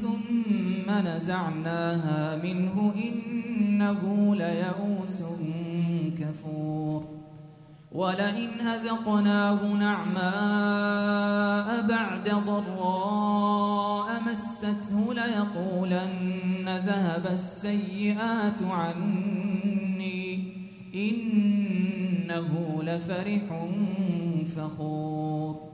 ثم نزعناها منه إنه ليئوس كفور. ولئن أذقناه نعماء بعد ضراء مسته ليقولن ذهب السيئات عني إنه لفرح فخور.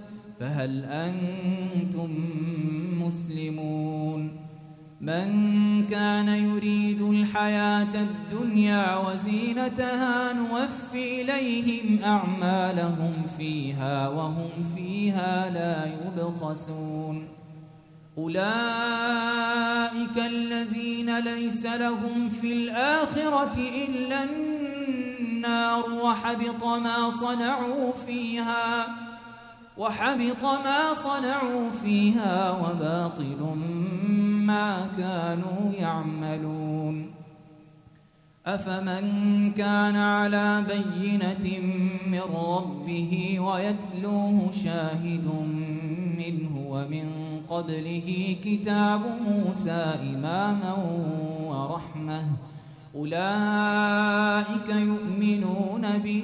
فهل أنتم مسلمون؟ من كان يريد الحياة الدنيا وزينتها نوفي إليهم أعمالهم فيها وهم فيها لا يبخسون. أولئك الذين ليس لهم في الآخرة إلا النار وحبط ما صنعوا فيها. وحبط ما صنعوا فيها وباطل ما كانوا يعملون. أفمن كان على بينة من ربه ويتلوه شاهد منه ومن قبله كتاب موسى إماما ورحمة أولئك يؤمنون به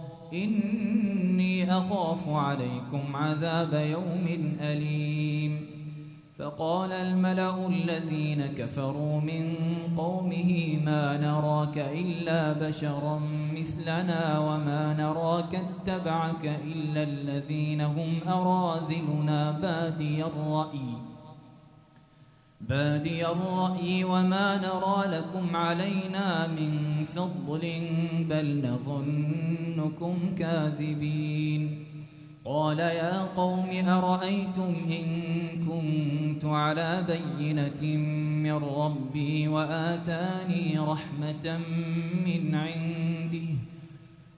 إني أخاف عليكم عذاب يوم أليم. فقال الملأ الذين كفروا من قومه ما نراك إلا بشرا مثلنا وما نراك اتبعك إلا الذين هم أراذلنا بادي الرأي. بادي الرأي وما نرى لكم علينا من فضل بل نظنكم كاذبين. قال يا قوم أرأيتم إن كنت على بينة من ربي وآتاني رحمة من عنده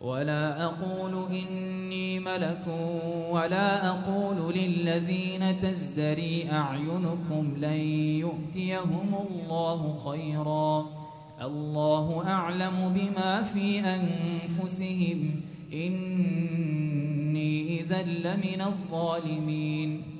ولا أقول إني ملك ولا أقول للذين تزدري أعينكم لن يؤتيهم الله خيرا. الله أعلم بما في أنفسهم. إني إذا لمن الظالمين.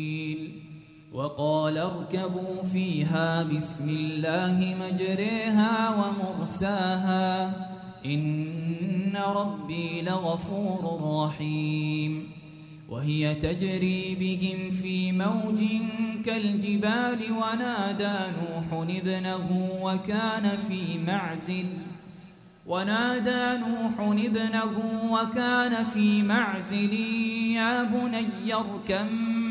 وقال اركبوا فيها بسم الله مجريها ومرساها. إن ربي لغفور رحيم. وهي تجري بهم في موج كالجبال ونادى نوح ابنه وكان في معزل. ونادى نوح ابنه وكان في معزل. يا بني اركم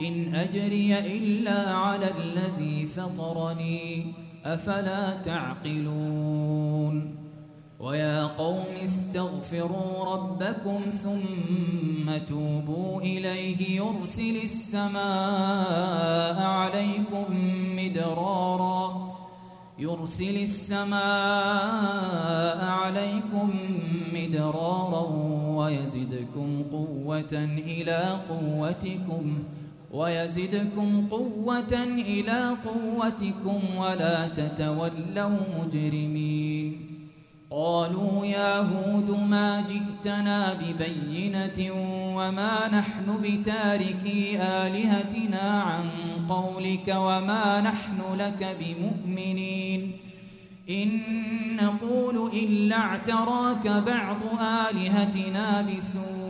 إن أجري إلا على الذي فطرني أفلا تعقلون؟ ويا قوم استغفروا ربكم ثم توبوا إليه يرسل السماء عليكم مدرارا يرسل السماء عليكم مدرارا ويزدكم قوة إلى قوتكم. ويزدكم قوة إلى قوتكم ولا تتولوا مجرمين. قالوا يا هود ما جئتنا ببينة وما نحن بتاركي آلهتنا عن قولك وما نحن لك بمؤمنين. إن نقول إلا اعتراك بعض آلهتنا بسوء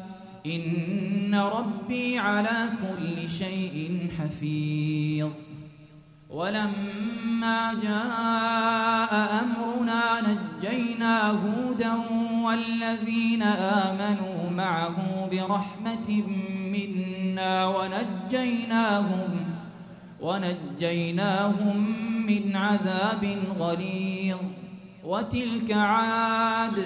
إن ربي على كل شيء حفيظ. ولما جاء أمرنا نجينا هودا والذين آمنوا معه برحمة منا ونجيناهم ونجيناهم من عذاب غليظ. وتلك عاد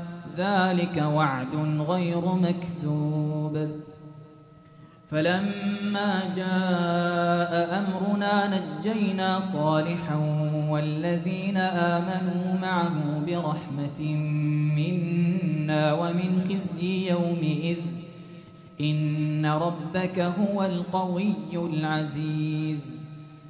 ذلك وعد غير مكذوب. فلما جاء أمرنا نجينا صالحا والذين آمنوا معه برحمة منا ومن خزي يومئذ. إن ربك هو القوي العزيز.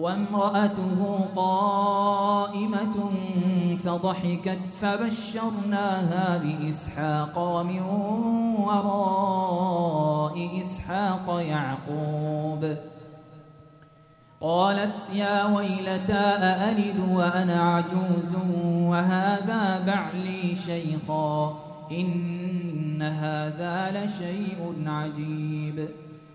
وامرأته قائمة فضحكت فبشرناها بإسحاق ومن وراء إسحاق يعقوب. قالت يا ويلتى أألد وأنا عجوز وهذا بعلي شيخا إن هذا لشيء عجيب.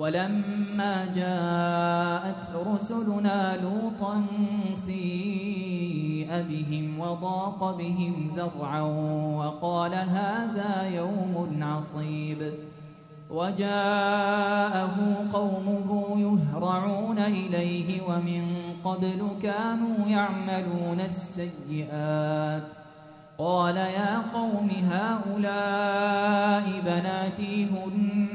ولما جاءت رسلنا لوطا سيء بهم وضاق بهم ذرعا وقال هذا يوم عصيب وجاءه قومه يهرعون إليه ومن قبل كانوا يعملون السيئات قال يا قوم هؤلاء بناتي هن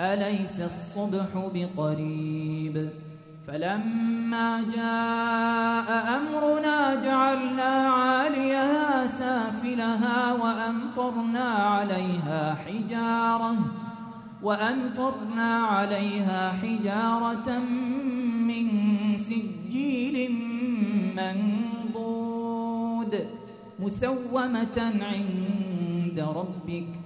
أليس الصبح بقريب؟ فلما جاء أمرنا جعلنا عاليها سافلها وأمطرنا عليها حجارة وأمطرنا عليها حجارة من سجيل منضود مسومة عند ربك.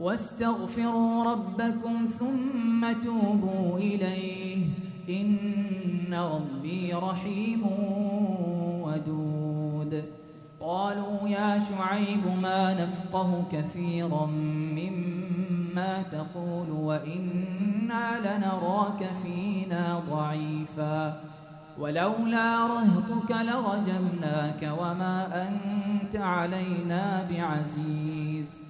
واستغفروا ربكم ثم توبوا إليه. إن ربي رحيم ودود. قالوا يا شعيب ما نفقه كثيرا مما تقول وإنا لنراك فينا ضعيفا. ولولا رهطك لرجمناك وما أنت علينا بعزيز.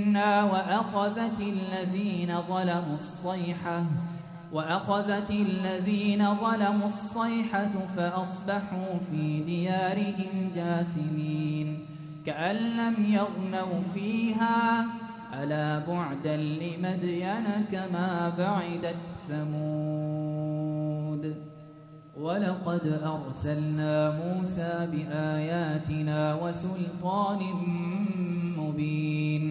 وأخذت الذين ظلموا الصيحة وأخذت الذين ظلموا الصيحة فأصبحوا في ديارهم جاثمين. كأن لم يغنوا فيها ألا بعدا لمدين كما بعدت ثمود. ولقد أرسلنا موسى بآياتنا وسلطان مبين.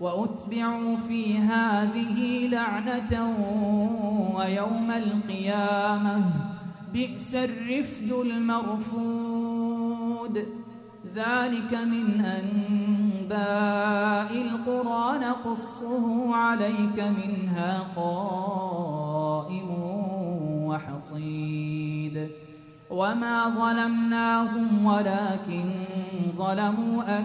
وأتبعوا في هذه لعنة ويوم القيامة. بئس الرفد المرفود. ذلك من أنباء القرى نقصه عليك منها قائم وحصيد. وما ظلمناهم ولكن ظلموا أن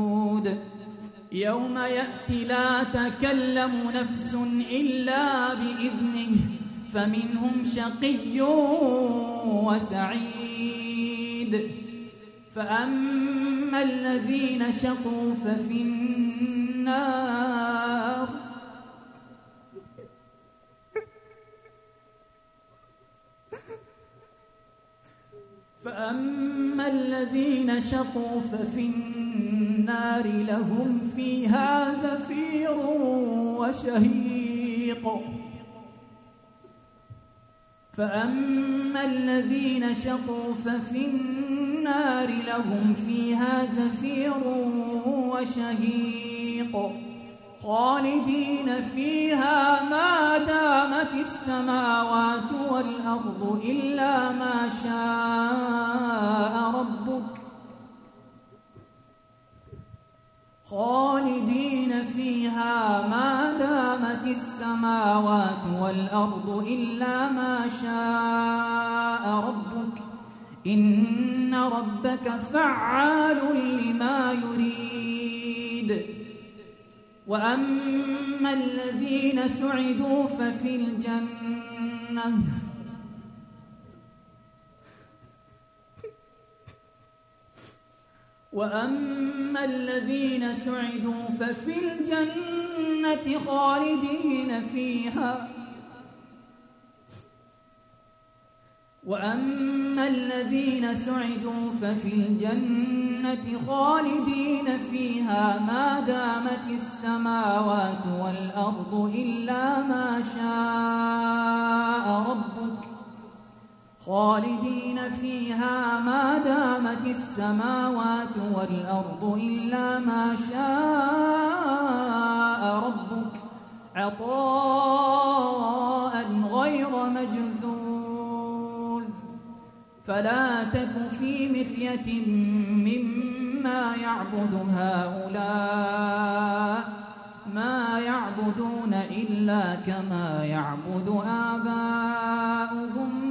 يوم يأتي لا تكلم نفس إلا بإذنه فمنهم شقي وسعيد. فأما الذين شقوا ففي النار. فأما الذين شقوا ففي النار لهم فيها زفير وشهيق. فأما الذين شقوا ففي النار لهم فيها زفير وشهيق. خالدين فيها ما دامت السماوات والأرض إلا ما شاء ربك خالدين فيها ما دامت السماوات والأرض إلا ما شاء ربك. إن ربك فعال لما يريد. وأما الذين سعدوا ففي الجنة وأما الذين سعدوا ففي الجنة خالدين فيها. وأما الذين سعدوا ففي الجنة خالدين فيها ما دامت السماوات والأرض إلا ما شاء ربك خالدين فيها ما دامت السماوات والأرض إلا ما شاء ربك. عطاء غير مجذوذ. فلا تك في مرية مما يعبد هؤلاء ما يعبدون إلا كما يعبد آباؤهم.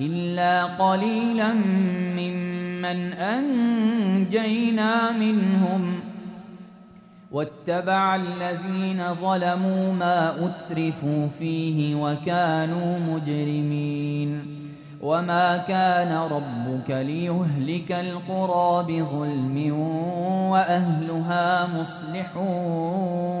إلا قليلا ممن أنجينا منهم واتبع الذين ظلموا ما أترفوا فيه وكانوا مجرمين وما كان ربك ليهلك القرى بظلم وأهلها مصلحون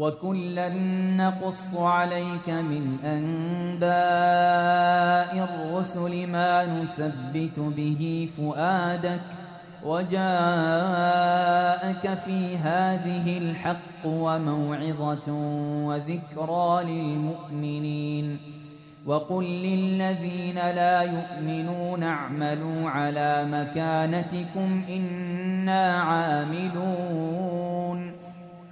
وكلا نقص عليك من أنباء الرسل ما نثبت به فؤادك وجاءك في هذه الحق وموعظة وذكرى للمؤمنين وقل للذين لا يؤمنون اعملوا على مكانتكم إنا عاملون